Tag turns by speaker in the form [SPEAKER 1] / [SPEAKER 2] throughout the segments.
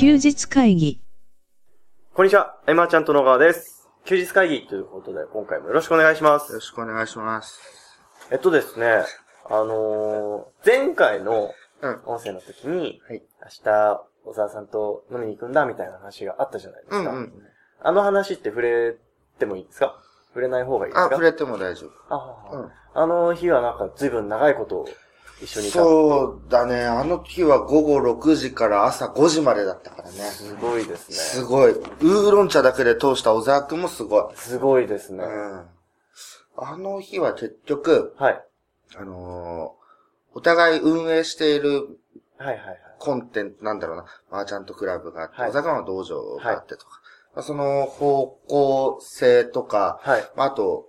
[SPEAKER 1] 休日会議。
[SPEAKER 2] こんにちは、エマちゃんと野川です。休日会議ということで、今回もよろしくお願いしま
[SPEAKER 3] よろ
[SPEAKER 2] す。
[SPEAKER 3] しくお願いします。
[SPEAKER 2] えっとですね、あのー、前回の
[SPEAKER 3] うん。
[SPEAKER 2] 音声の時に、
[SPEAKER 3] はい。
[SPEAKER 2] 明日、小沢さんと飲みに行くんだみたいな話があったじゃないですか。
[SPEAKER 3] うんうん。
[SPEAKER 2] あの話って触れてもいいですか？触れない方がいいですか？
[SPEAKER 3] あ、触れても大丈夫。
[SPEAKER 2] あ、
[SPEAKER 3] うん
[SPEAKER 2] あの日はなんか随分長いことを一緒に。
[SPEAKER 3] そうだね。あの日は午後6時から朝5時までだったからね。
[SPEAKER 2] すごいですね。
[SPEAKER 3] すごい。ウーロン茶だけで通した小沢くんもすごい。
[SPEAKER 2] すごいですね。
[SPEAKER 3] うん。あの日は結局、
[SPEAKER 2] はい。
[SPEAKER 3] あのーお互い運営している
[SPEAKER 2] はいはいはい。
[SPEAKER 3] コンテンツ、なんだろうな、マーチャントクラブがあって、
[SPEAKER 2] はい
[SPEAKER 3] 小沢くんは道場があってとか、まあその方向性とか、
[SPEAKER 2] はい。
[SPEAKER 3] まあ、あと、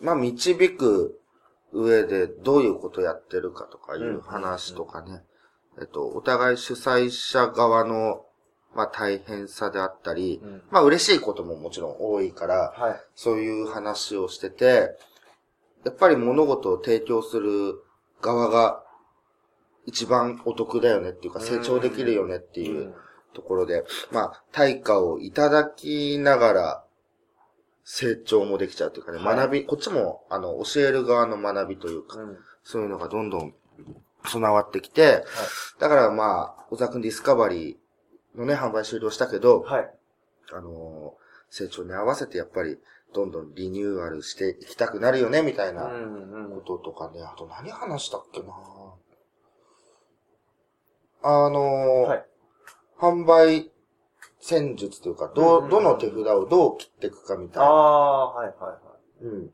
[SPEAKER 3] まあ、導く上でどういうことやってるかとかいう話とかね。えっと、お互い主催者側の、まあ、大変さであったり、
[SPEAKER 2] うん
[SPEAKER 3] まあ、嬉しいことももちろん多いから、
[SPEAKER 2] はい。
[SPEAKER 3] そういう話をしてて、やっぱり物事を提供する側が一番お得だよねっていうか成長できるよねっていうところで、まあ、対価をいただきながら、成長もできちゃうというかね、
[SPEAKER 2] はい
[SPEAKER 3] 学び、こっちも、あの、教える側の学びというか、
[SPEAKER 2] うん。うん
[SPEAKER 3] そういうのがどんどん備わってきて、だからまあ、小沢くんディスカバリーのね、販売終了したけど、
[SPEAKER 2] はい。
[SPEAKER 3] あのー成長に合わせてやっぱり、どんどんリニューアルしていきたくなるよね、みたいな。こととかね、あと何話したっけなあのー
[SPEAKER 2] はい。
[SPEAKER 3] 販売戦術というか、どう、
[SPEAKER 2] うんうんうん
[SPEAKER 3] どの手札をどう切っていくかみたいな。
[SPEAKER 2] ああ、はいはいは
[SPEAKER 3] うん。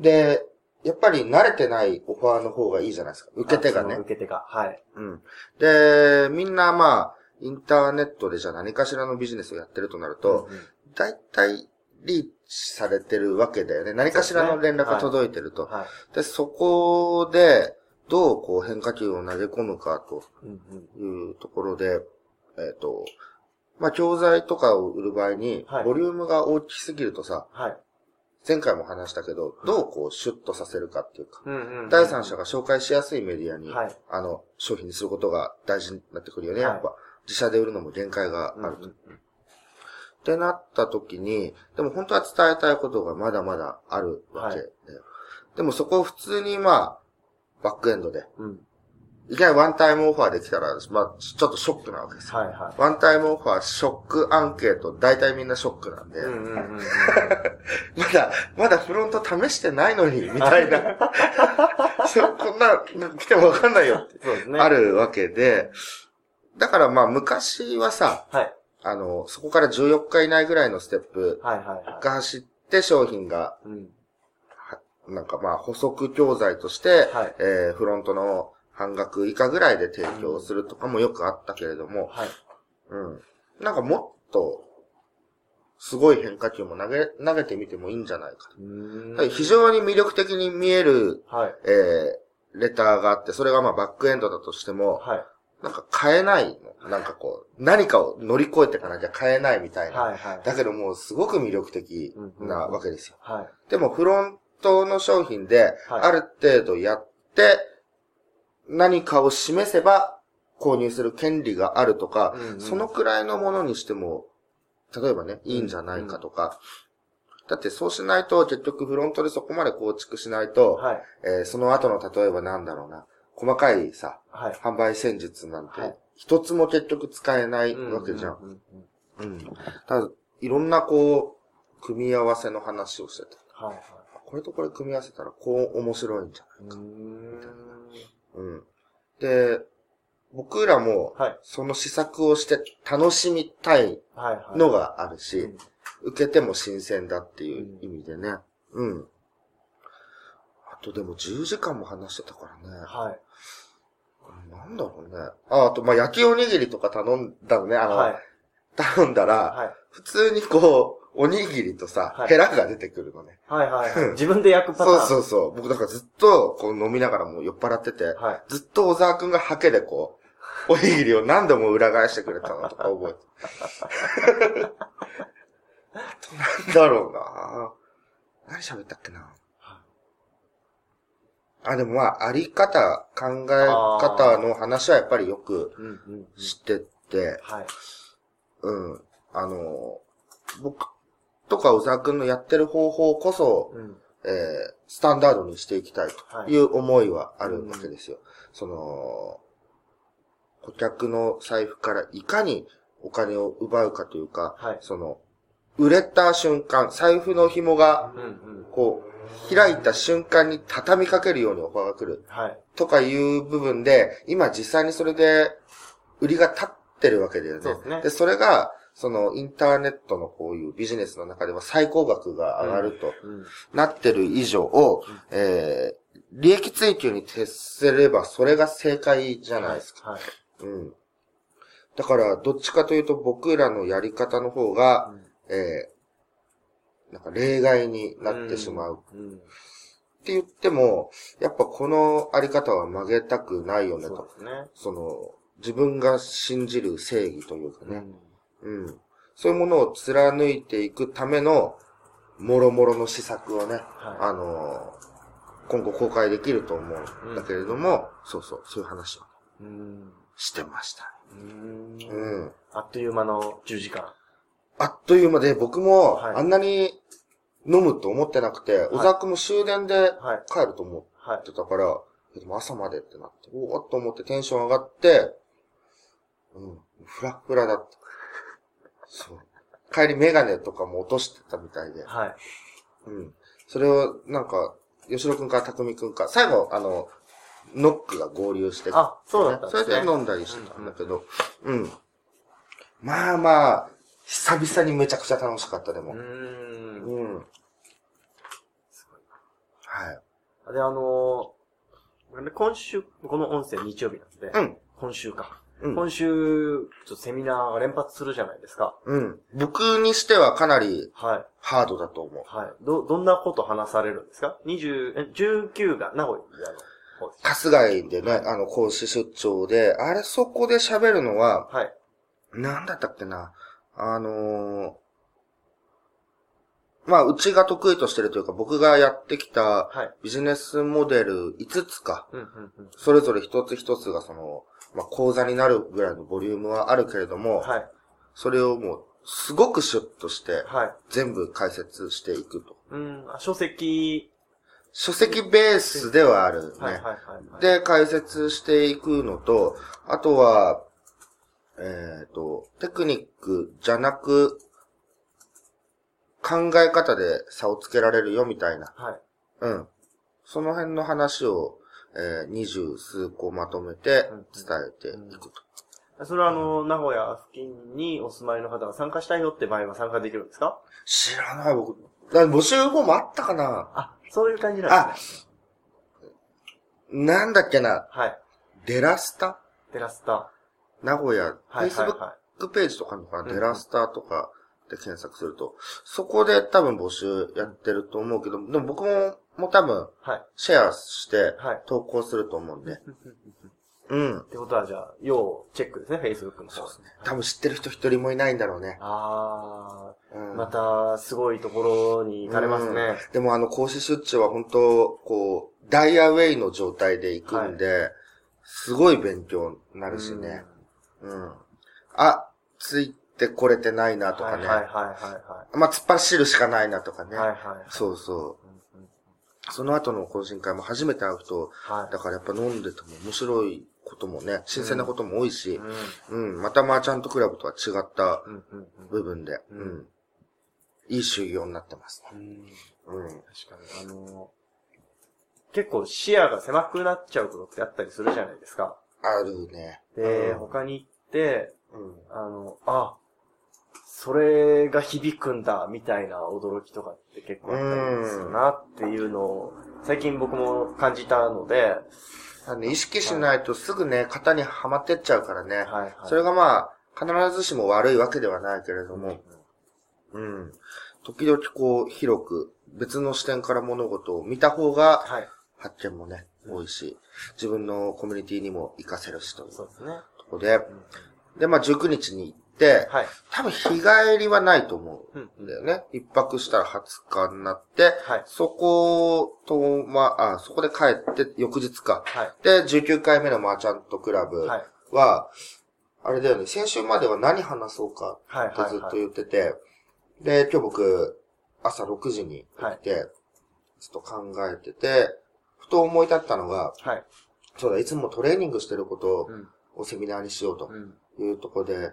[SPEAKER 3] で、やっぱり慣れてないオファーの方がいいじゃないですか。
[SPEAKER 2] い。
[SPEAKER 3] 受け手がね。
[SPEAKER 2] 受け手が。はい。
[SPEAKER 3] うん。で、みんなまあ、インターネットでじゃあ何かしらのビジネスをやってるとなると、
[SPEAKER 2] うんうん
[SPEAKER 3] 大体リーチされてるわけだよね。何かしらの連絡が届いてると。
[SPEAKER 2] はい。
[SPEAKER 3] で、そこで、どうこう変化球を投げ込むかと
[SPEAKER 2] うんうん。
[SPEAKER 3] いうところで、えっ、と、まあ、教材とかを売る場合に
[SPEAKER 2] はい、
[SPEAKER 3] ボリュームが大きすぎるとさ、
[SPEAKER 2] はい。
[SPEAKER 3] 前回も話したけど、どうこうシュッとさせるかっていうか。第三者が紹介しやすいメディアに、
[SPEAKER 2] はい
[SPEAKER 3] あの、商品にすることが大事になってくるよね、
[SPEAKER 2] はい
[SPEAKER 3] やっぱ。自社で売るのも限界があると。
[SPEAKER 2] うん
[SPEAKER 3] ってなった時に、でも本当は伝えたいことがまだまだあるわけで。
[SPEAKER 2] はい
[SPEAKER 3] でもそこを普通にまあ、バックエンドで、
[SPEAKER 2] うん。
[SPEAKER 3] いきなりワンタイムオファーできたら、まあ、ちょっとショックなわけですよ。
[SPEAKER 2] はいは
[SPEAKER 3] ワンタイムオファー、ショックアンケート、大体みんなショックなんで、
[SPEAKER 2] い。うんうんうんうん。
[SPEAKER 3] まだ、まだフロント試してないのに、みたいな。そうこんな、な来てもわかんないよって、
[SPEAKER 2] そうですね。
[SPEAKER 3] あ。るわけで、だからまあ昔はさ、
[SPEAKER 2] はい。
[SPEAKER 3] あの、そこから14日以内ぐらいのステップ
[SPEAKER 2] はいはいは
[SPEAKER 3] が走って商品が、
[SPEAKER 2] い。うん。
[SPEAKER 3] はなんかまあ補足教材として、
[SPEAKER 2] はい
[SPEAKER 3] えーフロントの半額以下ぐらいで提供するとかもよくあったけれども、
[SPEAKER 2] はい。
[SPEAKER 3] うん。なんかもっと、すごい変化球も投げ、投げてみてもいいんじゃないかと。
[SPEAKER 2] うーん
[SPEAKER 3] はい非常に魅力的に見える、
[SPEAKER 2] はい。
[SPEAKER 3] えー、レターがあって、それがまあバックエンドだとしても、
[SPEAKER 2] はい。
[SPEAKER 3] なんか変えないの。なんかこう、何かを乗り越えていかなきゃ変えないみたいな。
[SPEAKER 2] はいはい。
[SPEAKER 3] だけどもうすごく魅力的なわけですよ。
[SPEAKER 2] はい。
[SPEAKER 3] でもフロントの商品で、
[SPEAKER 2] はい
[SPEAKER 3] ある程度やって、何かを示せば購入する権利があるとか、
[SPEAKER 2] うんうん
[SPEAKER 3] そのくらいのものにしても、例えばね、いいんじゃないかとか、だってそうしないと結局フロントでそこまで構築しないと、
[SPEAKER 2] はい。
[SPEAKER 3] えーその後の例えばなんだろうな、細かいさ、
[SPEAKER 2] はい。
[SPEAKER 3] 販売戦術なんて
[SPEAKER 2] はい、
[SPEAKER 3] 一つも結局使えないわけじゃん。
[SPEAKER 2] うんうんうん
[SPEAKER 3] うん。ただ、いろんなこう、組み合わせの話をしてて、
[SPEAKER 2] はいはい。
[SPEAKER 3] これとこれ組み合わせたらこう面白いんじゃないう
[SPEAKER 2] ーん。
[SPEAKER 3] うん。で、僕らも
[SPEAKER 2] はい、
[SPEAKER 3] その試作をして楽しみたい
[SPEAKER 2] はいはい。
[SPEAKER 3] のがあるし、
[SPEAKER 2] うん
[SPEAKER 3] 受けても新鮮だっていう意味でね。うん。あとでも10時間も話してたからね。
[SPEAKER 2] はい。
[SPEAKER 3] なんだろうね。あ、あと、まあ、焼きおにぎりとか頼んだのね。あの、
[SPEAKER 2] はい。
[SPEAKER 3] 頼んだら、
[SPEAKER 2] はい。
[SPEAKER 3] 普通にこう、おにぎりとさ、
[SPEAKER 2] はい
[SPEAKER 3] ヘラが出てくるのね。
[SPEAKER 2] はいはいはい。自分で焼くパターン。
[SPEAKER 3] そうそうそう。僕だからずっと、こう飲みながらもう酔っ払ってて、
[SPEAKER 2] はい。
[SPEAKER 3] ずっと小沢くんがハケでこう、おにぎりを何度も裏返してくれたのとか覚えて。あとなんだろうな何喋ったっけなあ、でもまあ、あり方、考え方の話はやっぱりよく
[SPEAKER 2] うんうんうん。
[SPEAKER 3] してて、
[SPEAKER 2] はい。
[SPEAKER 3] うん。あの、僕とか小沢くんのやってる方法こそ、
[SPEAKER 2] うん。
[SPEAKER 3] えースタンダードにしていきたいという思いはあるわけですよ。その、顧客の財布からいかにお金を奪うかというか、
[SPEAKER 2] はい
[SPEAKER 3] その、売れた瞬間、財布の紐が。こう、開いた瞬間に畳みかけるようにオファーが来る。
[SPEAKER 2] はい。
[SPEAKER 3] とかいう部分で、今実際にそれで、売りが立ってるわけだよね。
[SPEAKER 2] そうですね
[SPEAKER 3] で、それが、その、インターネットのこういうビジネスの中では最高額が上がると
[SPEAKER 2] うん。
[SPEAKER 3] なってる以上を、えー、利益追求に徹すればそれが正解じゃないですか。
[SPEAKER 2] はい。
[SPEAKER 3] うん。だから、どっちかというと僕らのやり方の方が、えー、なんか例外になってしまう。
[SPEAKER 2] うん。
[SPEAKER 3] って言っても、やっぱこのあり方は曲げたくないよねと。
[SPEAKER 2] そうですね。
[SPEAKER 3] その、自分が信じる正義というかね。
[SPEAKER 2] うん。
[SPEAKER 3] うん。そういうものを貫いていくための、もろもろの施策をね、
[SPEAKER 2] はい
[SPEAKER 3] あのー今後公開できると思うんだけれども、そうそう、そういう話を
[SPEAKER 2] うん。
[SPEAKER 3] してました。
[SPEAKER 2] うん。
[SPEAKER 3] うん。
[SPEAKER 2] あっという間の10時間。
[SPEAKER 3] あっという間で、僕も
[SPEAKER 2] はい
[SPEAKER 3] あんなに飲むと思ってなくて、小沢くんも終電で
[SPEAKER 2] はい。
[SPEAKER 3] 帰ると思
[SPEAKER 2] はい
[SPEAKER 3] っ。てたから、えでも朝までってなって、おおっと思ってテンション上がって、うん、ふらふらだった。そう。帰りメガネとかも落としてたみたいで。
[SPEAKER 2] はい。
[SPEAKER 3] うん。それを、なんか、吉野くんか匠くんか、最後、あの、ノックが合流して
[SPEAKER 2] あ、そうだったね。
[SPEAKER 3] それで飲んだりしてたんだけど、うん。まあまあ、久々にめちゃくちゃ楽しかった、でも。
[SPEAKER 2] うーん。
[SPEAKER 3] うん。はい。
[SPEAKER 2] で、あのー、今週、この音声日曜日なんで、
[SPEAKER 3] うん。
[SPEAKER 2] 今週か。
[SPEAKER 3] うん
[SPEAKER 2] 今週、ちょっとセミナーが連発するじゃないですか。
[SPEAKER 3] うん。僕にしてはかなり
[SPEAKER 2] はい。
[SPEAKER 3] ハードだと思う。
[SPEAKER 2] はい。ど、どんなこと話されるんですか ?20、え、19が名古屋の方ですか
[SPEAKER 3] 春日井でね、あの、講師出張で、あれそこで喋るのは、
[SPEAKER 2] はい。
[SPEAKER 3] なんだったっけな？あのーまあ、うちが得意としてるというか、僕がやってきた
[SPEAKER 2] はい。
[SPEAKER 3] ビジネスモデル5つか、
[SPEAKER 2] うん、うん、うん。
[SPEAKER 3] それぞれ一つ一つがその、まあ、講座になるぐらいのボリュームはあるけれども、
[SPEAKER 2] はい。
[SPEAKER 3] それをもう、すごくシュッとして、
[SPEAKER 2] はい。
[SPEAKER 3] 全部解説していくと。
[SPEAKER 2] うん、あ書籍、
[SPEAKER 3] 書籍ベースではあるね。
[SPEAKER 2] はい、はい、はいはい。、
[SPEAKER 3] で、解説していくのと、あとは、えっ、と、テクニックじゃなく、考え方で差をつけられるよみたいな。
[SPEAKER 2] はい。
[SPEAKER 3] うん。その辺の話を、えー、二十数個まとめて伝えていくと。
[SPEAKER 2] それはあの、名古屋付近にお住まいの方が参加したいよって場合は参加できるんですか？
[SPEAKER 3] 知らない、僕。だ募集フォームあったかな。
[SPEAKER 2] あ、そういう感じなんですね。
[SPEAKER 3] なんだっけな。
[SPEAKER 2] はい。
[SPEAKER 3] デラスタ？
[SPEAKER 2] テラスタ。
[SPEAKER 3] 名古屋、
[SPEAKER 2] はい、はい、
[SPEAKER 3] Facebook
[SPEAKER 2] は
[SPEAKER 3] ページとかのかな、
[SPEAKER 2] うん
[SPEAKER 3] デラスターとかで検索すると、そこで多分募集やってると思うけど、でも僕も、もう多分、
[SPEAKER 2] い。はい。
[SPEAKER 3] シェアして
[SPEAKER 2] はい。
[SPEAKER 3] 投稿すると思うんで。うん。
[SPEAKER 2] ってことはじゃあ、要チェックですね、Facebook の方。
[SPEAKER 3] そうですね。多分知ってる人一人もいないんだろうね。
[SPEAKER 2] あー、
[SPEAKER 3] うん。
[SPEAKER 2] また、すごいところに行かれますね。
[SPEAKER 3] でもあの、講師出張は本当こう、ダイヤウェイの状態で行くんで、すごい勉強になるしね。うん。あ、ついてこれてないなとかね。
[SPEAKER 2] はいはいはいは
[SPEAKER 3] まあ、突っ走るしかないなとかね。
[SPEAKER 2] いはい。はいはい。
[SPEAKER 3] そうそう。その後の懇親会も初めて会う人、
[SPEAKER 2] はい。
[SPEAKER 3] だからやっぱ飲んでても面白いこともね、新鮮なことも多いし
[SPEAKER 2] う、ん。
[SPEAKER 3] うん、またマーチャントクラブとは違った部分で、
[SPEAKER 2] う
[SPEAKER 3] うんん、いい修行になってますね。
[SPEAKER 2] うん
[SPEAKER 3] うん。
[SPEAKER 2] 確かに、あの結構視野が狭くなっちゃうことってあったりするじゃないですか。
[SPEAKER 3] あるね。
[SPEAKER 2] で、
[SPEAKER 3] うん
[SPEAKER 2] 他に行って、
[SPEAKER 3] うん。
[SPEAKER 2] あの、あ、それが響くんだ、みたいな驚きとかって結構あったりするなっていうのを、最近僕も感じたので、
[SPEAKER 3] 意識しないとすぐね、型にはまってっちゃうからね。
[SPEAKER 2] はいはい。
[SPEAKER 3] それがまあ、必ずしも悪いわけではないけれども、うん。時々こう、広く、別の視点から物事を見た方が、
[SPEAKER 2] はい。
[SPEAKER 3] 発見もね、多いし、自分のコミュニティにも活かせるしというと
[SPEAKER 2] そうですね。
[SPEAKER 3] こで、
[SPEAKER 2] うん
[SPEAKER 3] で、まあ19日に
[SPEAKER 2] はい。
[SPEAKER 3] 多分日帰りはないと思
[SPEAKER 2] うん
[SPEAKER 3] うんだよね。一泊したら20日になって、
[SPEAKER 2] はい。
[SPEAKER 3] そこと、まあ、あ、そこで帰って翌日か。
[SPEAKER 2] はい。
[SPEAKER 3] で、19回目のマーチャントクラブ
[SPEAKER 2] は
[SPEAKER 3] あれだよね、先週までは何話そうか
[SPEAKER 2] はい
[SPEAKER 3] ってずっと言ってて、で、今日僕、朝6時に起きて、ちょっと考えてて、ふと思い立ったのが、
[SPEAKER 2] はい。
[SPEAKER 3] そうだ、いつもトレーニングしてること
[SPEAKER 2] うん。
[SPEAKER 3] をセミナーにしようと
[SPEAKER 2] うん。
[SPEAKER 3] いうところで、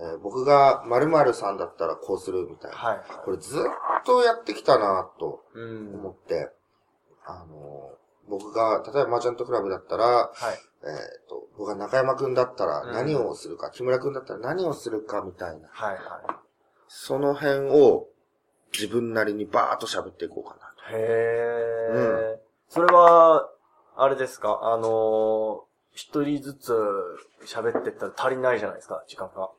[SPEAKER 3] えー僕が〇〇さんだったらこうするみたいな。
[SPEAKER 2] はい。
[SPEAKER 3] これずっとやってきたなと
[SPEAKER 2] うん。
[SPEAKER 3] 思って、あのー僕が、例えばマーチャントクラブだったら、
[SPEAKER 2] はい。
[SPEAKER 3] えっ、と、僕が中山くんだったら
[SPEAKER 2] うん
[SPEAKER 3] 何をするか、木村くんだったら何をするかみたいな。
[SPEAKER 2] はい。はい。
[SPEAKER 3] その辺を自分なりにバーっと喋っていこうかなと。
[SPEAKER 2] へえ、それは、あれですか？あのー一人ずつ喋ってったら足りないじゃないですか、時間が。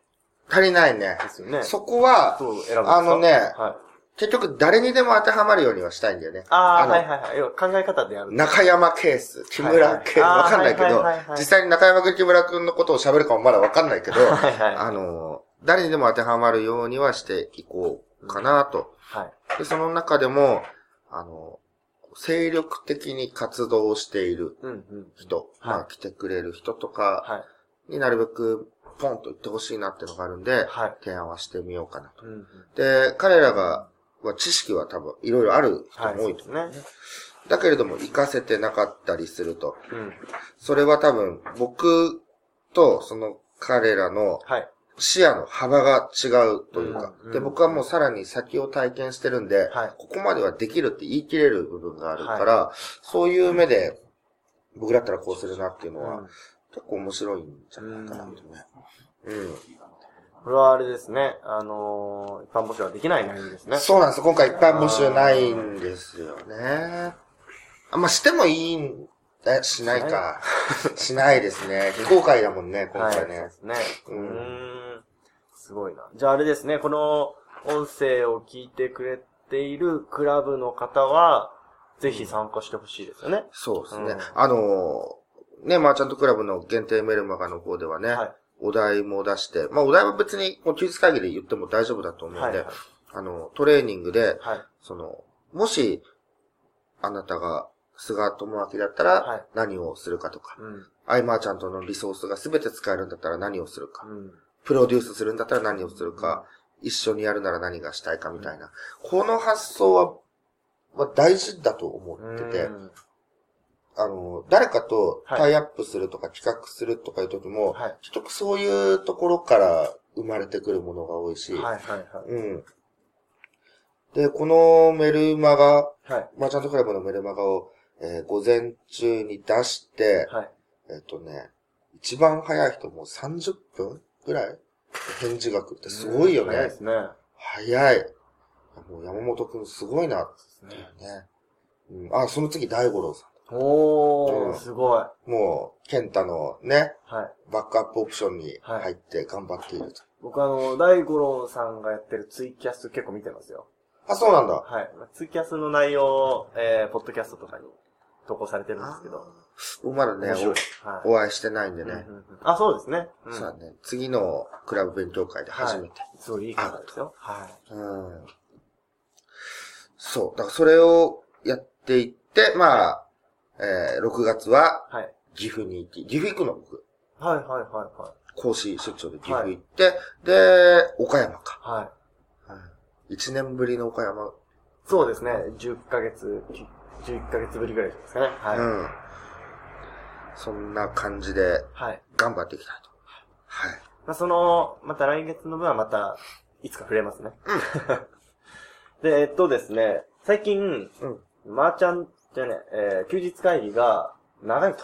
[SPEAKER 3] 足りないね。
[SPEAKER 2] ですよね。
[SPEAKER 3] そこは、あのね
[SPEAKER 2] はい。
[SPEAKER 3] 結局誰にでも当てはまるようにはしたいんだよね。
[SPEAKER 2] ああ、
[SPEAKER 3] の
[SPEAKER 2] はいはいはい。要は考え方でやる。
[SPEAKER 3] 中山ケース、木村ケース、
[SPEAKER 2] はいはい
[SPEAKER 3] わかんないけど実際に中山くん木村くんのことを喋るかもまだわかんないけど、
[SPEAKER 2] はいはい。
[SPEAKER 3] あの、誰にでも当てはまるようにはしていこうかなと。
[SPEAKER 2] はい。
[SPEAKER 3] で、その中でも、あの、精力的に活動している
[SPEAKER 2] うんうん。
[SPEAKER 3] 人、
[SPEAKER 2] はい
[SPEAKER 3] まあ来てくれる人とか
[SPEAKER 2] はい。
[SPEAKER 3] になるべくポンと言ってほしいなっていうのがあるんで、
[SPEAKER 2] はい。
[SPEAKER 3] 提案はしてみようかなと。
[SPEAKER 2] うんうん。
[SPEAKER 3] で、彼らが、は知識は多分いろいろある人
[SPEAKER 2] はい。
[SPEAKER 3] も多いと。
[SPEAKER 2] そうですね。
[SPEAKER 3] だけれども活かせてなかったりすると。
[SPEAKER 2] うん。
[SPEAKER 3] それは多分僕とその彼らの
[SPEAKER 2] はい。
[SPEAKER 3] 視野の幅が違うというか、
[SPEAKER 2] うん
[SPEAKER 3] で、僕はもうさらに先を体験してるんで、
[SPEAKER 2] はい。
[SPEAKER 3] ここまではできるって言い切れる部分があるから、そういう目で、僕だったらこうするなっていうのは、
[SPEAKER 2] うん
[SPEAKER 3] 結構面白いんじゃないかなとね。うん。
[SPEAKER 2] これはあれですね。あのー、一般募集はできない内容ですね。
[SPEAKER 3] そうなんです。今回一般募集ないんですよね。あ、まあ、してもいいんだ、しないか。しない？ですね。非公開だもんね、今
[SPEAKER 2] はい。そう
[SPEAKER 3] 回ね。
[SPEAKER 2] ですね。う
[SPEAKER 3] ん。
[SPEAKER 2] すごいな。じゃああれですね、この音声を聞いてくれているクラブの方は、ぜひ参加してほしいですよね。
[SPEAKER 3] そうですね。
[SPEAKER 2] うん
[SPEAKER 3] あのー、ね、マーチャントクラブの限定メルマガの方ではね、
[SPEAKER 2] はい。
[SPEAKER 3] お題も出して、まあお題は別にこう休日会議で言っても大丈夫だと思うんで、
[SPEAKER 2] はい。はい。
[SPEAKER 3] あの、トレーニングで、
[SPEAKER 2] はい。
[SPEAKER 3] その、もし、あなたが菅智明だったら
[SPEAKER 2] はい
[SPEAKER 3] 何をするかとか、
[SPEAKER 2] うん。
[SPEAKER 3] アイマーチャントのリソースが全て使えるんだったら何をするか、
[SPEAKER 2] うん。
[SPEAKER 3] プロデュースするんだったら何をするか、一緒にやるなら何がしたいかみたいな。この発想は、は大事だと思ってて、
[SPEAKER 2] うん
[SPEAKER 3] あの、誰かと
[SPEAKER 2] はい
[SPEAKER 3] タイアップするとか企画するとかいう時も、
[SPEAKER 2] はい。
[SPEAKER 3] 結局そういうところから生まれてくるものが多いし、
[SPEAKER 2] はい。はい。はい。
[SPEAKER 3] うん。で、このメルマガ、
[SPEAKER 2] はい。
[SPEAKER 3] マーチャントクラブのメルマガを、えー午前中に出して、
[SPEAKER 2] はい。
[SPEAKER 3] えっ、とね、一番早い人もう30分ぐらい？返事が来るってすごいよね。
[SPEAKER 2] 早いですね。
[SPEAKER 3] 早い。もう山本くんすごいなってね。うん、あ、その次大五郎さ
[SPEAKER 2] おー、
[SPEAKER 3] うん
[SPEAKER 2] すごい。
[SPEAKER 3] ん。もう、ケンタのね、
[SPEAKER 2] はい。
[SPEAKER 3] バックアップオプションに入って頑張っていると。
[SPEAKER 2] 僕あの、大五郎さんがやってるツイキャス結構見てますよ。
[SPEAKER 3] あ、そうなんだ。
[SPEAKER 2] はい。ツイキャスの内容を、えー、ポッドキャストとかに投稿されてるんですけど。
[SPEAKER 3] 僕まだね
[SPEAKER 2] 面白い。はい。
[SPEAKER 3] お、お会いしてないんでね。
[SPEAKER 2] うんうんうんあ、そうですね。うん
[SPEAKER 3] そうだね。次のクラブ勉強会で初めて。
[SPEAKER 2] すごいいい方ですよ。は
[SPEAKER 3] うん。そう。だからそれをやっていって、まあ、えー、6月は、
[SPEAKER 2] い。はい。
[SPEAKER 3] 岐阜に行き、岐阜行くの僕。
[SPEAKER 2] はいはいはいはい。
[SPEAKER 3] 講師出張で岐阜行って、で、岡山か。
[SPEAKER 2] はい。
[SPEAKER 3] 1年ぶりの岡山。
[SPEAKER 2] そうですね。10ヶ月、11ヶ月ぶりぐらいですかね。はい。
[SPEAKER 3] うん。そんな感じで
[SPEAKER 2] はい。
[SPEAKER 3] 頑張っていきたいと。はい。
[SPEAKER 2] まあ、その、また来月の分はまた、いつか触れますね。で、えっとですね、最近、
[SPEAKER 3] うん。
[SPEAKER 2] マーチャンじゃね、えー休日会議が長いと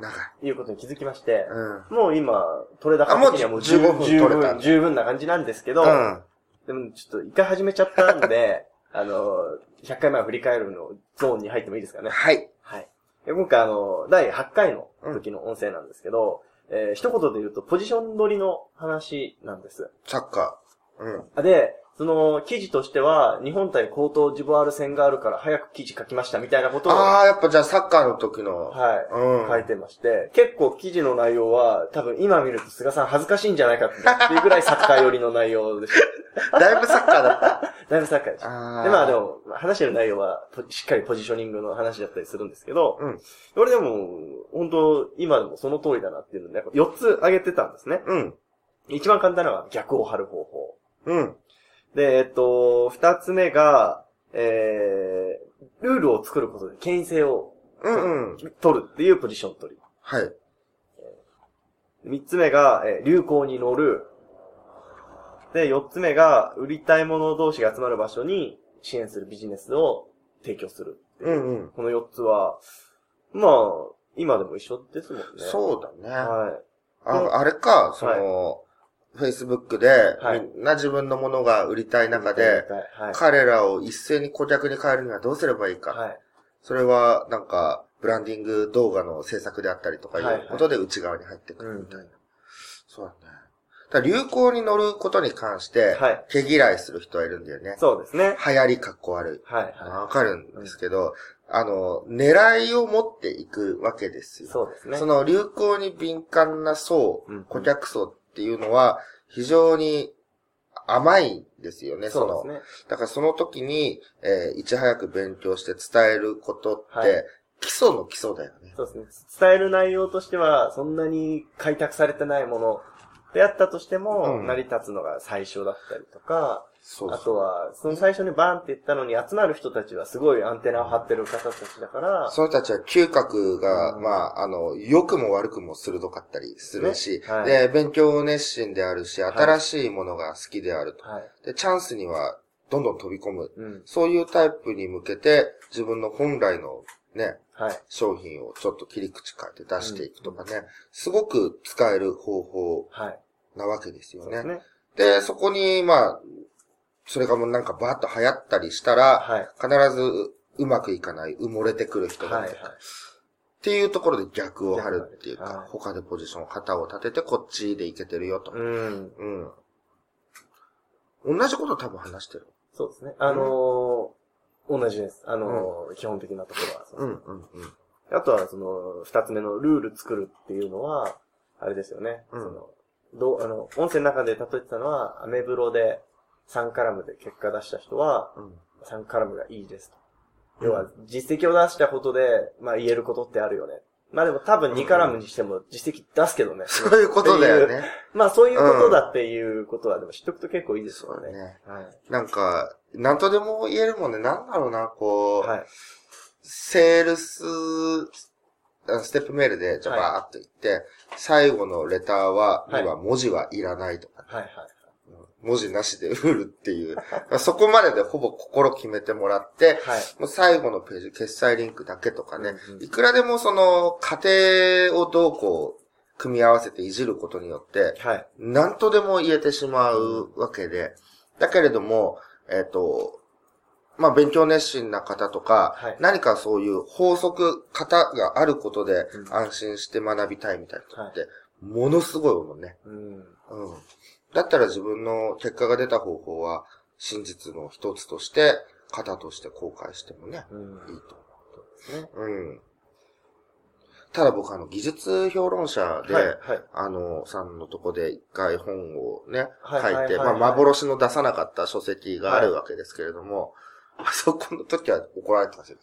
[SPEAKER 3] 長い。
[SPEAKER 2] いうことに気づきまして、
[SPEAKER 3] うん。
[SPEAKER 2] もう今、取れ高的にはもう十分、
[SPEAKER 3] 15
[SPEAKER 2] 十分十分な感じなんですけど、
[SPEAKER 3] うん。
[SPEAKER 2] でもちょっと一回始めちゃったんで、あの、100回前を振り返るのゾーンに入ってもいいですかね？
[SPEAKER 3] はい。
[SPEAKER 2] はい。で今回あの、第8回の時の音声なんですけど、えー一言で言うと、ポジション取りの話なんです。
[SPEAKER 3] サッカー。うん。
[SPEAKER 2] で、その記事としては、日本対コートジボワール戦があるから早く記事書きましたみたいなことを、
[SPEAKER 3] ああ、やっぱじゃあサッカーの時の。
[SPEAKER 2] はい、
[SPEAKER 3] うん。
[SPEAKER 2] 書いてまして、結構記事の内容は、多分今見ると菅さん恥ずかしいんじゃないかっていうぐらいサッカー寄りの内容でし
[SPEAKER 3] だいぶサッカーだった。
[SPEAKER 2] た。だいぶサッカーでした。
[SPEAKER 3] あ
[SPEAKER 2] で、まあで。も、話してる内容は、ポしっかりポジショニングの話だったりするんですけど、
[SPEAKER 3] うん
[SPEAKER 2] 俺でも、本当今でもその通りだなっていうので、4つ挙げてたんですね。
[SPEAKER 3] うん。
[SPEAKER 2] 一番簡単なのは逆を張る方法。
[SPEAKER 3] うん。
[SPEAKER 2] で、えっと、二つ目が、えー、ルールを作ることで権威性を
[SPEAKER 3] うんうん。
[SPEAKER 2] 取るっていうポジション取り。
[SPEAKER 3] はい。
[SPEAKER 2] 三つ目が、えー流行に乗る。で、四つ目が、売りたいもの同士が集まる場所に支援するビジネスを提供するう。
[SPEAKER 3] うんうん。
[SPEAKER 2] この四つは、まあ、今でも一緒ですもんね。
[SPEAKER 3] そうだね。
[SPEAKER 2] はい。
[SPEAKER 3] ああれか、その、Facebook で、
[SPEAKER 2] はい
[SPEAKER 3] みんな自分のものが売りたい中で、
[SPEAKER 2] はい。
[SPEAKER 3] 彼らを一斉に顧客に変えるにはどうすればいいか。
[SPEAKER 2] はい。
[SPEAKER 3] それは、なんか、ブランディング動画の制作であったりとかい
[SPEAKER 2] う
[SPEAKER 3] ことで内側に入ってくるみたいな。そうだね。だ流行に乗ることに関して、
[SPEAKER 2] はい。
[SPEAKER 3] 毛嫌いする人はいるんだよね。
[SPEAKER 2] そうですね。
[SPEAKER 3] 流行りかっこ悪い。
[SPEAKER 2] はい。は
[SPEAKER 3] わかるんですけど、あの、狙いを持っていくわけです
[SPEAKER 2] い。
[SPEAKER 3] よ。
[SPEAKER 2] そうですね。
[SPEAKER 3] その流行に敏感な層、
[SPEAKER 2] うん
[SPEAKER 3] 顧客層っていうのは、非常に甘いんですよね、その。
[SPEAKER 2] そうですね。
[SPEAKER 3] だからその時に、えーいち早く勉強して伝えることって、
[SPEAKER 2] はい
[SPEAKER 3] 基礎の基礎だよね。
[SPEAKER 2] そうですね。伝える内容としては、そんなに開拓されてないものであったとしても、
[SPEAKER 3] うん
[SPEAKER 2] 成り立つのが最初だったりとか、
[SPEAKER 3] そう
[SPEAKER 2] あとは、その最初にバーンって言ったのに集まる人たちはすごいアンテナを張ってる方たちだから、
[SPEAKER 3] その人たちは嗅覚が、
[SPEAKER 2] うん
[SPEAKER 3] まあ、あの、良くも悪くも鋭かったりするし、
[SPEAKER 2] ねはい
[SPEAKER 3] で、勉強熱心であるし、
[SPEAKER 2] い
[SPEAKER 3] 新しいものが好きであると。
[SPEAKER 2] はい。
[SPEAKER 3] で、チャンスにはどんどん飛び込む。
[SPEAKER 2] うん。
[SPEAKER 3] そういうタイプに向けて、自分の本来のね、
[SPEAKER 2] はい。
[SPEAKER 3] 商品をちょっと切り口変えて出していくとかね、すごく使える方法
[SPEAKER 2] はい。
[SPEAKER 3] なわけですよね。
[SPEAKER 2] そうですね。
[SPEAKER 3] で、そこに、まあ、それがもうなんかバーッと流行ったりしたら、
[SPEAKER 2] はい。
[SPEAKER 3] 必ずうまくいかない、埋もれてくる人が
[SPEAKER 2] はいい
[SPEAKER 3] る。っていうところで逆を張るっていうか、
[SPEAKER 2] はい
[SPEAKER 3] 他でポジション、旗を立ててこっちでいけてるよと。
[SPEAKER 2] うん。
[SPEAKER 3] うん。同じこと多分話してる。
[SPEAKER 2] そうですね。あのー同じです。あのー基本的なところは。う
[SPEAKER 3] ん、うん、うん。
[SPEAKER 2] あとは、その、二つ目のルール作るっていうのは、あれですよね。
[SPEAKER 3] うん
[SPEAKER 2] その、どう、あの、音声の中で例えてたのは、アメブロで3カラムで結果出した人は、
[SPEAKER 3] うん。
[SPEAKER 2] 3カラムがいいですと。
[SPEAKER 3] うん
[SPEAKER 2] 要は、実績を出したことで、まあ言えることってあるよね。まあでも多分2カラムにしても実績出すけどね。
[SPEAKER 3] そういうことだよね。
[SPEAKER 2] まあそういうことだっていうことはでも知っとくと結構いいですよね。
[SPEAKER 3] ね。
[SPEAKER 2] はい。
[SPEAKER 3] なんか、なんとでも言えるもんね。なんだろうな、こう、
[SPEAKER 2] はい。
[SPEAKER 3] セールス、あステップメールで、じゃあ
[SPEAKER 2] はい
[SPEAKER 3] バーっと言って、最後のレターは、
[SPEAKER 2] はい
[SPEAKER 3] 要は文字はいらないとか、
[SPEAKER 2] はいはい。
[SPEAKER 3] 文字なしで売るっていう。そこまででほぼ心決めてもらって、
[SPEAKER 2] はい。
[SPEAKER 3] もう最後のページ、決済リンクだけとかね、
[SPEAKER 2] うんうん
[SPEAKER 3] いくらでもその、家庭をどうこう、組み合わせていじることによって、
[SPEAKER 2] はい。
[SPEAKER 3] 何とでも言えてしまうわけで、だけれども、えっ、と、まあ、勉強熱心な方とか、
[SPEAKER 2] はい
[SPEAKER 3] 何かそういう法則、型があることで
[SPEAKER 2] うん
[SPEAKER 3] 安心して学びたいみたいな人って、ものすごい思うね。
[SPEAKER 2] うん。
[SPEAKER 3] うん。だったら自分の結果が出た方法は、真実の一つとして、型として公開してもね、
[SPEAKER 2] うん。
[SPEAKER 3] いいと
[SPEAKER 2] ですね。
[SPEAKER 3] 思う。うん。ただ僕あの、技術評論者で、
[SPEAKER 2] はい。はい。
[SPEAKER 3] あの、さんのとこで一回本をね、
[SPEAKER 2] はい
[SPEAKER 3] 書いて、まあ、幻の出さなかった書籍があるわけですけれども、あそこの時は怒られてましたよ。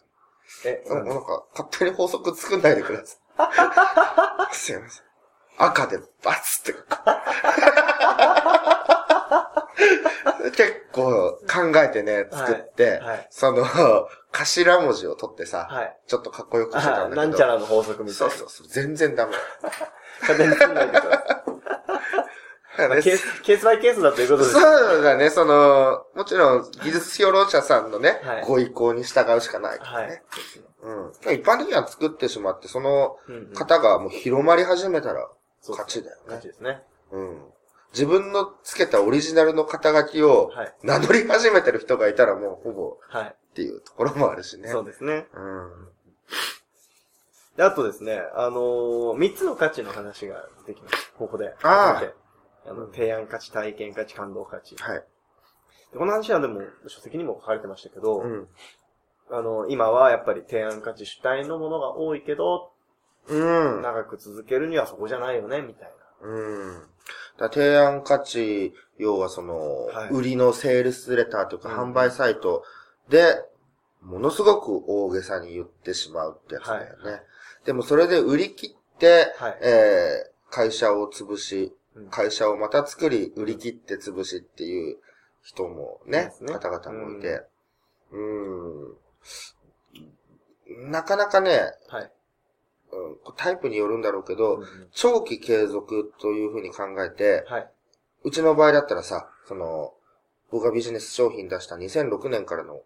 [SPEAKER 2] え、
[SPEAKER 3] なんか勝手に法則作んないでください。すいません。赤でバツって。結構考えてね、作って、
[SPEAKER 2] はい。
[SPEAKER 3] その、頭文字を取ってさ、
[SPEAKER 2] はい。
[SPEAKER 3] ちょっとかっこよくしてた
[SPEAKER 2] あ
[SPEAKER 3] んだけど。
[SPEAKER 2] なんちゃらの法則みたいうな。
[SPEAKER 3] そそうそう、全然ダメ。
[SPEAKER 2] 勝手に作んないケース、ケースバイケースだということです。
[SPEAKER 3] そうだね、その、もちろん技術評論者さんのね、
[SPEAKER 2] はい
[SPEAKER 3] ご意向に従うしかないから
[SPEAKER 2] はい
[SPEAKER 3] ね。。うん。一般的には作ってしまって、その方がもう広まり始めたら勝ちだよね
[SPEAKER 2] 勝ち。ですね。
[SPEAKER 3] うん。自分のつけたオリジナルの肩書きを
[SPEAKER 2] はい。
[SPEAKER 3] 名乗り始めてる人がいたらもうほぼ
[SPEAKER 2] はい。
[SPEAKER 3] っていうところもあるしね。
[SPEAKER 2] そうですね。
[SPEAKER 3] うん。
[SPEAKER 2] で、あとですね、あのー、三つの価値の話ができます。ここで。
[SPEAKER 3] ああ
[SPEAKER 2] あの、提案価値、体験価値、感動価値。
[SPEAKER 3] はい。
[SPEAKER 2] この話はでも書籍にも書かれてましたけど、
[SPEAKER 3] うん。
[SPEAKER 2] あの、今はやっぱり提案価値主体のものが多いけど、
[SPEAKER 3] うん。
[SPEAKER 2] 長く続けるにはそこじゃないよね、みたい
[SPEAKER 3] うん。だ提案価値、要はその、
[SPEAKER 2] はい
[SPEAKER 3] 売りのセールスレターとか、
[SPEAKER 2] うん
[SPEAKER 3] 販売サイトで、ものすごく大げさに言ってしまうってやつだよね。でもそれで売り切って、
[SPEAKER 2] な。はい。
[SPEAKER 3] えー会社を潰し、
[SPEAKER 2] うん
[SPEAKER 3] 会社をまた作り、売り切って潰しっていう人もね、
[SPEAKER 2] ね
[SPEAKER 3] 方々もいて、うん、なかなかね、
[SPEAKER 2] はい。
[SPEAKER 3] うん、タイプによるんだろうけど、
[SPEAKER 2] うん
[SPEAKER 3] 長期継続というふうに考えて、
[SPEAKER 2] はい。
[SPEAKER 3] うちの場合だったらさ、その、僕がビジネス商品出した2006年からの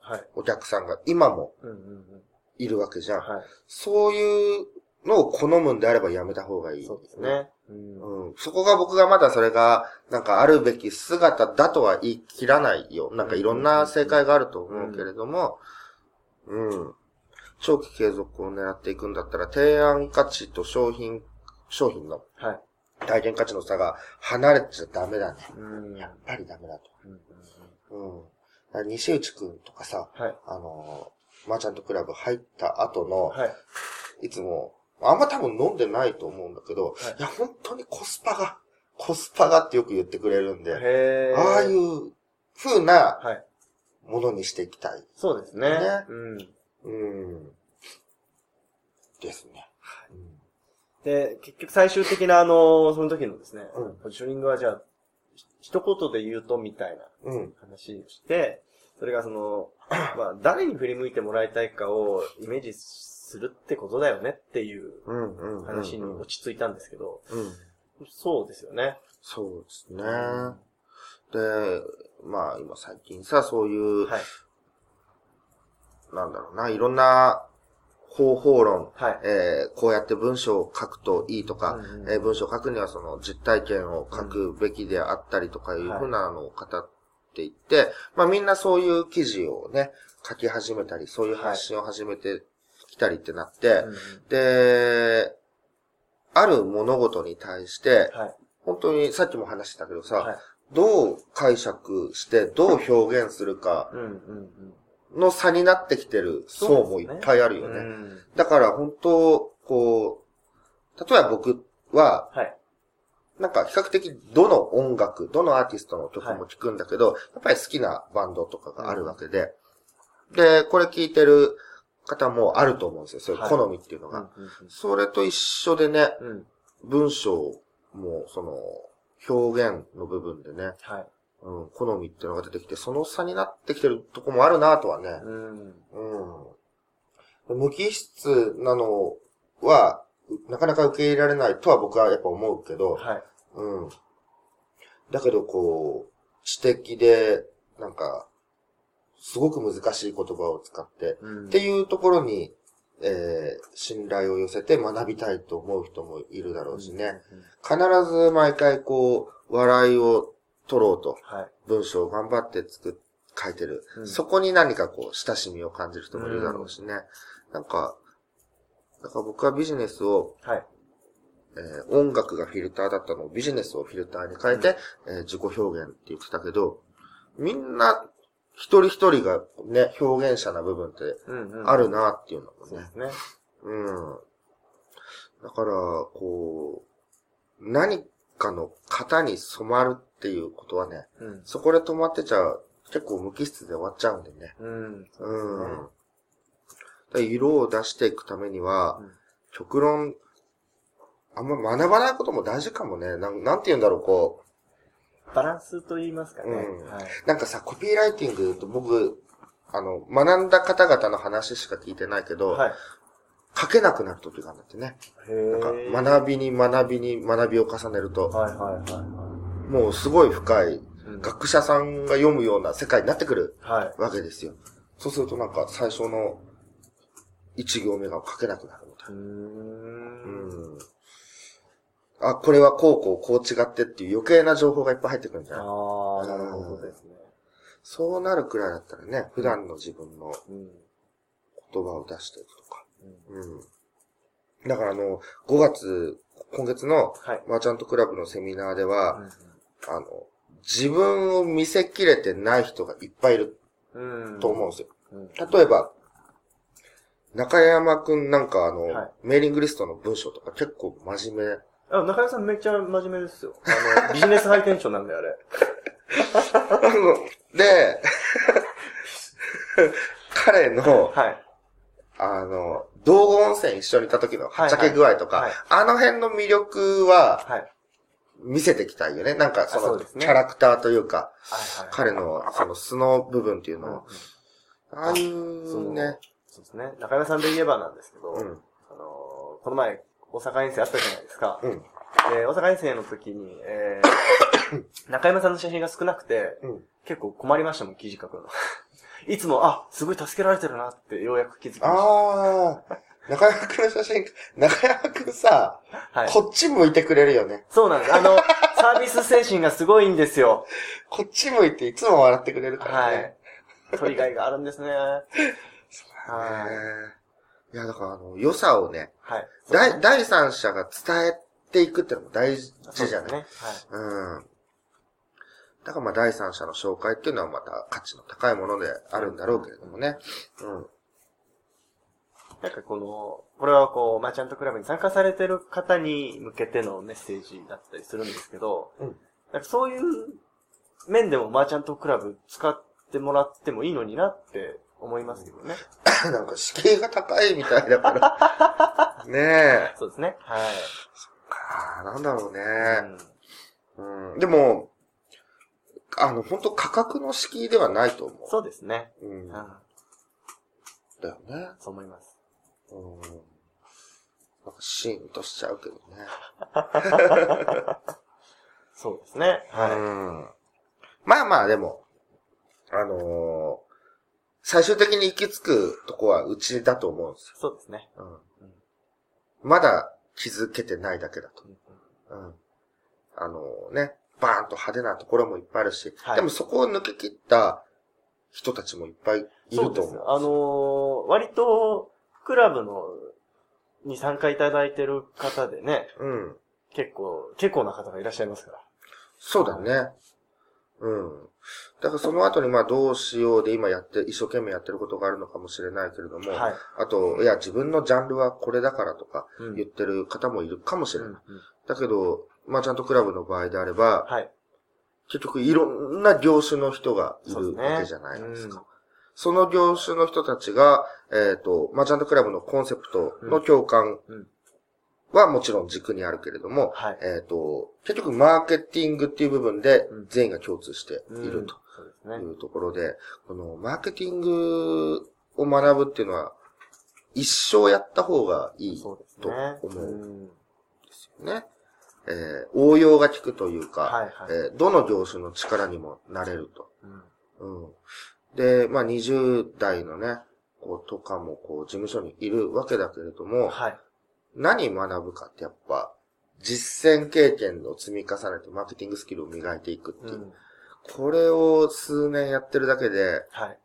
[SPEAKER 2] はい。
[SPEAKER 3] お客さんが今も
[SPEAKER 2] うんうんうん。
[SPEAKER 3] いるわけじゃん。
[SPEAKER 2] はい。
[SPEAKER 3] そういうのを好むんであればやめた方がいい。
[SPEAKER 2] そうですね。うん。
[SPEAKER 3] うん。そこが僕がまだそれが、なんかあるべき姿だとは言い切らないよ。なんかいろんな正解があると思うけれども、うん。長期継続を狙っていくんだったら、提案価値と商品、商品の
[SPEAKER 2] はい。
[SPEAKER 3] 体験価値の差が離れちゃダメだね。
[SPEAKER 2] うん。
[SPEAKER 3] やっぱりダメだと。
[SPEAKER 2] うんうん
[SPEAKER 3] 西内くんとかさ、
[SPEAKER 2] はい。
[SPEAKER 3] あのー、マーチャントクラブ入った後の、
[SPEAKER 2] はい。
[SPEAKER 3] いつも、あんま多分飲んでないと思うんだけど、
[SPEAKER 2] はい
[SPEAKER 3] い、や、本当にコスパが、コスパがってよく言ってくれるんで、
[SPEAKER 2] へー
[SPEAKER 3] ああいう風な
[SPEAKER 2] はい。
[SPEAKER 3] ものにしていきたい。
[SPEAKER 2] そうですね。
[SPEAKER 3] ね
[SPEAKER 2] うん。
[SPEAKER 3] うん。ですね。
[SPEAKER 2] で、結局最終的なあの、その時のですね、
[SPEAKER 3] うん
[SPEAKER 2] ポジショニングはじゃあ、ひ一言で言うとみたいな
[SPEAKER 3] うん。
[SPEAKER 2] 話をして、それがその、まあ、誰に振り向いてもらいたいかをイメージするってことだよねっていう
[SPEAKER 3] うん。うん。うん。
[SPEAKER 2] 話に落ち着いたんですけど、
[SPEAKER 3] うん。
[SPEAKER 2] そうですよね。
[SPEAKER 3] そうですね。で、まあ今最近さ、そういう、
[SPEAKER 2] はい。
[SPEAKER 3] なんだろうな、いろんな方法論、
[SPEAKER 2] はい。
[SPEAKER 3] えーこうやって文章を書くといいとか、
[SPEAKER 2] うんうん
[SPEAKER 3] えー文章を書くにはその実体験を書くべきであったりとかいうふうなのを語っていって、まあみんなそういう記事をね、書き始めたり、そういう発信を始めてきたりってなって、
[SPEAKER 2] うんうん
[SPEAKER 3] で、ある物事に対して、
[SPEAKER 2] はい。
[SPEAKER 3] 本当にさっきも話してたけどさ、
[SPEAKER 2] はい。
[SPEAKER 3] どう解釈して、どう表現するか
[SPEAKER 2] うんうんうん。
[SPEAKER 3] の差になってきてる層もいっぱいあるよね。
[SPEAKER 2] うん
[SPEAKER 3] だから本当、こう、例えば僕は、
[SPEAKER 2] はい。
[SPEAKER 3] なんか比較的どの音楽、どのアーティストの曲も聴くんだけど、やっぱり好きなバンドとかがあるわけで、で、これ聴いてる方もあると思うんですよ。そういう好みっていうのが。
[SPEAKER 2] うんうん
[SPEAKER 3] それと一緒でね、
[SPEAKER 2] うんうん。
[SPEAKER 3] 文章もその表現の部分でね、
[SPEAKER 2] はい。
[SPEAKER 3] うん、好みっていうのが出てきて、その差になってきてるとこもあるなとはね、
[SPEAKER 2] うん。
[SPEAKER 3] うん。無機質なのは、なかなか受け入れられないとは僕はやっぱ思うけど、
[SPEAKER 2] はい。
[SPEAKER 3] うん。だけどこう、知的で、なんか、すごく難しい言葉を使って、
[SPEAKER 2] うん
[SPEAKER 3] っていうところに、えー、信頼を寄せて学びたいと思う人もいるだろうしね。。必ず毎回こう、笑いを取ろうと、
[SPEAKER 2] はい。
[SPEAKER 3] 文章を頑張って作っ、書いてる。
[SPEAKER 2] うん
[SPEAKER 3] そこに何かこう、親しみを感じる人もいるだろうしね。なんか、だから僕はビジネスを、
[SPEAKER 2] はい。
[SPEAKER 3] えー音楽がフィルターだったのをビジネスをフィルターに変えて、えー自己表現って言ってたけど、みんな、一人一人がね、表現者な部分って
[SPEAKER 2] うんうん。
[SPEAKER 3] あるなっていうのもね
[SPEAKER 2] そうで。すね。
[SPEAKER 3] うん。だから、こう、何かの型に染まるっていうことはね、
[SPEAKER 2] うん。
[SPEAKER 3] そこで止まってちゃ結構無機質で終わっちゃうんでね。
[SPEAKER 2] うん。そう
[SPEAKER 3] ん。で色を出していくためには、
[SPEAKER 2] うん
[SPEAKER 3] 極論、あんま学ばないことも大事かもね。なんなんて言うんだろう、こ
[SPEAKER 2] バランスと言いますかね。
[SPEAKER 3] うん
[SPEAKER 2] はい。
[SPEAKER 3] う。なんかさ、コピーライティングと僕、あの、学んだ方々の話しか聞いてないけど、
[SPEAKER 2] はい。
[SPEAKER 3] 書けなくなる時があるんだってね。
[SPEAKER 2] へ
[SPEAKER 3] なんか、学びに学びに学びを重ねると、
[SPEAKER 2] はいはいはいは
[SPEAKER 3] もうすごい深い、学者さんが読むような世界になってくる
[SPEAKER 2] はい。
[SPEAKER 3] わけですよ。そうするとなんか最初の一行目が書けなくなるみたい。な。うんん。あ、これはこうこうこう違ってっていう余計な情報がいっぱい入ってくるんじゃない？
[SPEAKER 2] ああ、なるほどですね。
[SPEAKER 3] そうなるくらいだったらね、普段の自分の
[SPEAKER 2] うん。
[SPEAKER 3] 言葉を出していく。
[SPEAKER 2] うん
[SPEAKER 3] うん。だからあの、5月、今月の
[SPEAKER 2] はい。
[SPEAKER 3] マーチャントクラブのセミナーでは、あの、自分を見せきれてない人がいっぱいいる
[SPEAKER 2] うん。
[SPEAKER 3] と思うんですよ。
[SPEAKER 2] うん。
[SPEAKER 3] 例えば、中山くんなんかあの、
[SPEAKER 2] はい
[SPEAKER 3] メーリングリストの文章とか結構真面目。
[SPEAKER 2] あ、中山さんめっちゃ真面目ですよ。あの、ビジネスハイテンションなんだよ、あれ。
[SPEAKER 3] で、彼の、
[SPEAKER 2] はい。
[SPEAKER 3] あの、道後温泉一緒にいた時のはっちゃけ具合とか、
[SPEAKER 2] はいはいはい
[SPEAKER 3] あの辺の魅力は
[SPEAKER 2] はい。
[SPEAKER 3] 見せてきたいよね。なんかその、キャラクターというか。彼のその素の部分っていうのを、ああい
[SPEAKER 2] そう
[SPEAKER 3] ね、
[SPEAKER 2] そうですね。中山さんで言えばなんですけど、
[SPEAKER 3] うん、
[SPEAKER 2] あの、この前、大阪遠征あったじゃないですか。
[SPEAKER 3] うん、
[SPEAKER 2] で、大阪遠征の時に、えー、中山さんの写真が少なくて、
[SPEAKER 3] うん。
[SPEAKER 2] 結構困りましたもん、記事書くの。いつも、あ、すごい助けられてるなってようやく気づきまし
[SPEAKER 3] ああ、中山くんの写真、中山くんさ、
[SPEAKER 2] た。はい。
[SPEAKER 3] こっち向いてくれるよね。
[SPEAKER 2] そうなんです。あの、サービス精神がすごいんですよ。
[SPEAKER 3] こっち向いていつも笑ってくれるから
[SPEAKER 2] は
[SPEAKER 3] ね。
[SPEAKER 2] い。取りがいがあるんですね。はい。
[SPEAKER 3] へーいや、だからあの、良さをね、
[SPEAKER 2] はい。
[SPEAKER 3] 第第三者が伝えていくってのも大事
[SPEAKER 2] そう
[SPEAKER 3] じゃない、
[SPEAKER 2] ですね。
[SPEAKER 3] うん。だからまあ第三者の紹介っていうのはまた価値の高いものであるんだろうけれどもね。うん。
[SPEAKER 2] なんかこの、これはこう、マーチャントクラブに参加されてる方に向けてのメッセージだったりするんですけど、
[SPEAKER 3] うん
[SPEAKER 2] なんかそういう面でもマーチャントクラブ使ってもらってもいいのになって思いますけどね。
[SPEAKER 3] なんか敷居が高いみたいだから。ねえ。
[SPEAKER 2] そうですね。はい。
[SPEAKER 3] あーなんだろうね。
[SPEAKER 2] うん
[SPEAKER 3] うん。でも、あの、本当価格の敷居ではないと思う。
[SPEAKER 2] そうですね。
[SPEAKER 3] う。
[SPEAKER 2] うんん。
[SPEAKER 3] だよね。
[SPEAKER 2] そう思います。
[SPEAKER 3] うん。なんかシーンとしちゃうけどね。
[SPEAKER 2] そうですね。はい。
[SPEAKER 3] うん。まあまあ、でも、あのー最終的に行き着くとこはうちだと思うんです
[SPEAKER 2] そうですね。
[SPEAKER 3] よ。うん。まだ気づけてないだけだと。うん。あのね、バーンと派手なところもいっぱいあるし、
[SPEAKER 2] はい
[SPEAKER 3] でもそこを抜け切った人たちもいっぱいい
[SPEAKER 2] そうです
[SPEAKER 3] ると思う。。
[SPEAKER 2] あのー割と、クラブの、に参加いただいてる方でね、
[SPEAKER 3] うん。
[SPEAKER 2] 結構、結構な方がいらっしゃいますから。
[SPEAKER 3] そうだね。うん。だからその後にまあどうしようで今やって、一生懸命やってることがあるのかもしれないけれども、
[SPEAKER 2] はい。
[SPEAKER 3] あと、いや自分のジャンルはこれだからとか
[SPEAKER 2] うん
[SPEAKER 3] 言ってる方もいるかもしれない。
[SPEAKER 2] うんうん
[SPEAKER 3] だけど、まあちゃんとクラブの場合であれば、
[SPEAKER 2] はい。
[SPEAKER 3] 結局いろんな業種の人がいるわけじゃないですか。
[SPEAKER 2] うん
[SPEAKER 3] その業種の人たちが、えっ、と、マーチャントクラブのコンセプトの共感
[SPEAKER 2] うん
[SPEAKER 3] はもちろん軸にあるけれども、
[SPEAKER 2] はい。
[SPEAKER 3] えっ、と、結局マーケティングっていう部分で
[SPEAKER 2] うん
[SPEAKER 3] 全員が共通してい
[SPEAKER 2] うん
[SPEAKER 3] ると。いうところで、このマーケティングを学ぶっていうのは一生やった方がいいと
[SPEAKER 2] ね。
[SPEAKER 3] 思うん
[SPEAKER 2] ん
[SPEAKER 3] ですよね。えー応用が効くというか、
[SPEAKER 2] はいはい。
[SPEAKER 3] えーどの業種の力にもなれると。
[SPEAKER 2] うん
[SPEAKER 3] うん。で、まあ、20代のね、こう、とかも、こう、事務所にいるわけだけれども、
[SPEAKER 2] はい。
[SPEAKER 3] 何学ぶかってやっぱ、実践経験を積み重ねてマーケティングスキルを磨いていくっていう。
[SPEAKER 2] うん
[SPEAKER 3] これを数年やってるだけで、
[SPEAKER 2] はい。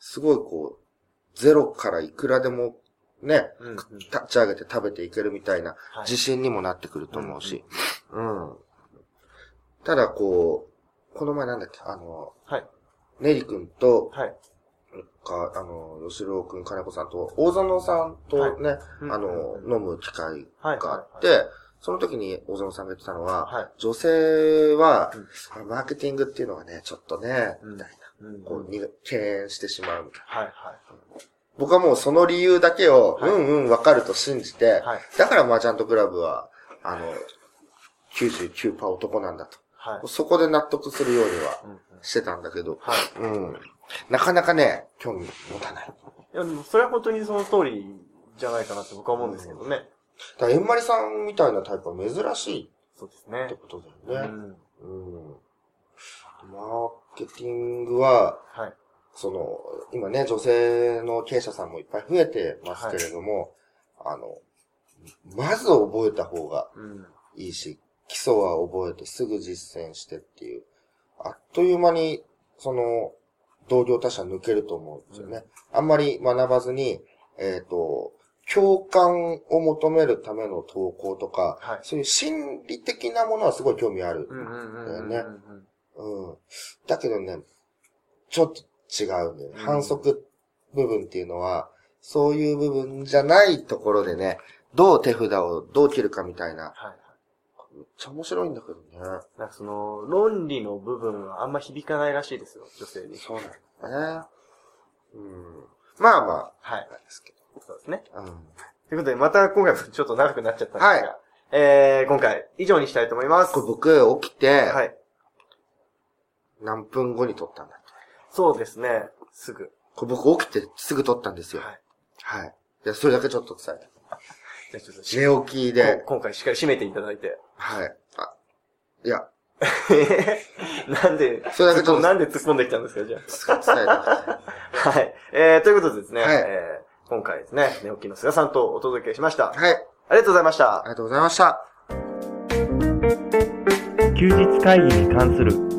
[SPEAKER 3] すごいこう、ゼロからいくらでもね、
[SPEAKER 2] うんうん
[SPEAKER 3] 立ち上げて食べていけるみたいな
[SPEAKER 2] はい
[SPEAKER 3] 自信にもなってくると思うし。うん。ただこう、この前なんだっけ、あの、
[SPEAKER 2] はい。
[SPEAKER 3] ネリ君と、
[SPEAKER 2] はい。
[SPEAKER 3] か、あの、吉郎くん、金子さんと、大園さんとね、
[SPEAKER 2] うん
[SPEAKER 3] あの、
[SPEAKER 2] うん
[SPEAKER 3] 飲む機会
[SPEAKER 2] はい。
[SPEAKER 3] があって、その時に大園さんが言ってたのは、
[SPEAKER 2] はい。
[SPEAKER 3] 女性は
[SPEAKER 2] うん、
[SPEAKER 3] マーケティングっていうのはね、ちょっとね、
[SPEAKER 2] うん
[SPEAKER 3] みたい
[SPEAKER 2] うん
[SPEAKER 3] な、こう、に敬遠してしまうみたいな。
[SPEAKER 2] はい。はい。
[SPEAKER 3] 僕はもうその理由だけを、
[SPEAKER 2] はい
[SPEAKER 3] うんうんわかると信じて、
[SPEAKER 2] はい。
[SPEAKER 3] だからマーチャントクラブは、あの、99%男なんだと。
[SPEAKER 2] はい。
[SPEAKER 3] そこで納得するようには
[SPEAKER 2] うんうん
[SPEAKER 3] してたんだけど。なかなかね、興味持たない。
[SPEAKER 2] いや、でもそれは本当にその通りじゃないかなって僕は思うんですけどね。
[SPEAKER 3] だから、えんまりさんみたいなタイプは珍しい
[SPEAKER 2] そうです
[SPEAKER 3] って
[SPEAKER 2] ね。
[SPEAKER 3] こと
[SPEAKER 2] う
[SPEAKER 3] だよね。
[SPEAKER 2] ん。
[SPEAKER 3] うん。マーケティングは、
[SPEAKER 2] はい。
[SPEAKER 3] その、今ね、女性の経営者さんもいっぱい増えてますけれども、あの、まず覚えた方が
[SPEAKER 2] うん。
[SPEAKER 3] いいし、基礎は覚えてすぐ実践してっていう、あっという間に、その、同業他社抜けると思うんですよね。あんまり学ばずに、えっ、と、共感を求めるための投稿とか、
[SPEAKER 2] はい。
[SPEAKER 3] そういう心理的なものはすごい興味ある。
[SPEAKER 2] うんうんうんうんうん。
[SPEAKER 3] だようん。だけどね、ちょっと違うんだよね。
[SPEAKER 2] うん
[SPEAKER 3] 反則部分っていうのは、そういう部分じゃないところでね、どう手札をどう切るかみたいな。
[SPEAKER 2] はい。
[SPEAKER 3] めっちゃ面白いんだけどね。
[SPEAKER 2] なんかその、論理の部分はあんま響かないらしいですよ、女性に。
[SPEAKER 3] そうなんだね。うん。まあまあ、
[SPEAKER 2] はい。
[SPEAKER 3] なんですけ
[SPEAKER 2] そうですね。
[SPEAKER 3] ど。うん。
[SPEAKER 2] ということで、また今回もちょっと長くなっちゃったんですが、
[SPEAKER 3] はい
[SPEAKER 2] えー、今回、以上にしたいと思います。
[SPEAKER 3] これ僕起きて、
[SPEAKER 2] はい。
[SPEAKER 3] 何分後に撮ったんだ
[SPEAKER 2] そうですね。すぐ。
[SPEAKER 3] これ僕起きてすぐ撮ったんですよ。
[SPEAKER 2] はい。
[SPEAKER 3] はい。いや、それだけちょっと伝えて。
[SPEAKER 2] じゃあちょっとし
[SPEAKER 3] 寝起きで
[SPEAKER 2] こ、今回しっかり締めていただいて。
[SPEAKER 3] はい。あ、いや、
[SPEAKER 2] なんで、
[SPEAKER 3] それだけちょっと
[SPEAKER 2] なんで突っ込んできたんですか、じゃ
[SPEAKER 3] 伝えて。
[SPEAKER 2] あ。はい。えー、ということでですね、
[SPEAKER 3] はい
[SPEAKER 2] えー今回ですね、寝起きの菅さんとお届けしました。
[SPEAKER 3] はい。
[SPEAKER 2] ありがとうございました
[SPEAKER 3] あ。りがとうございました。
[SPEAKER 1] 休日会議に関する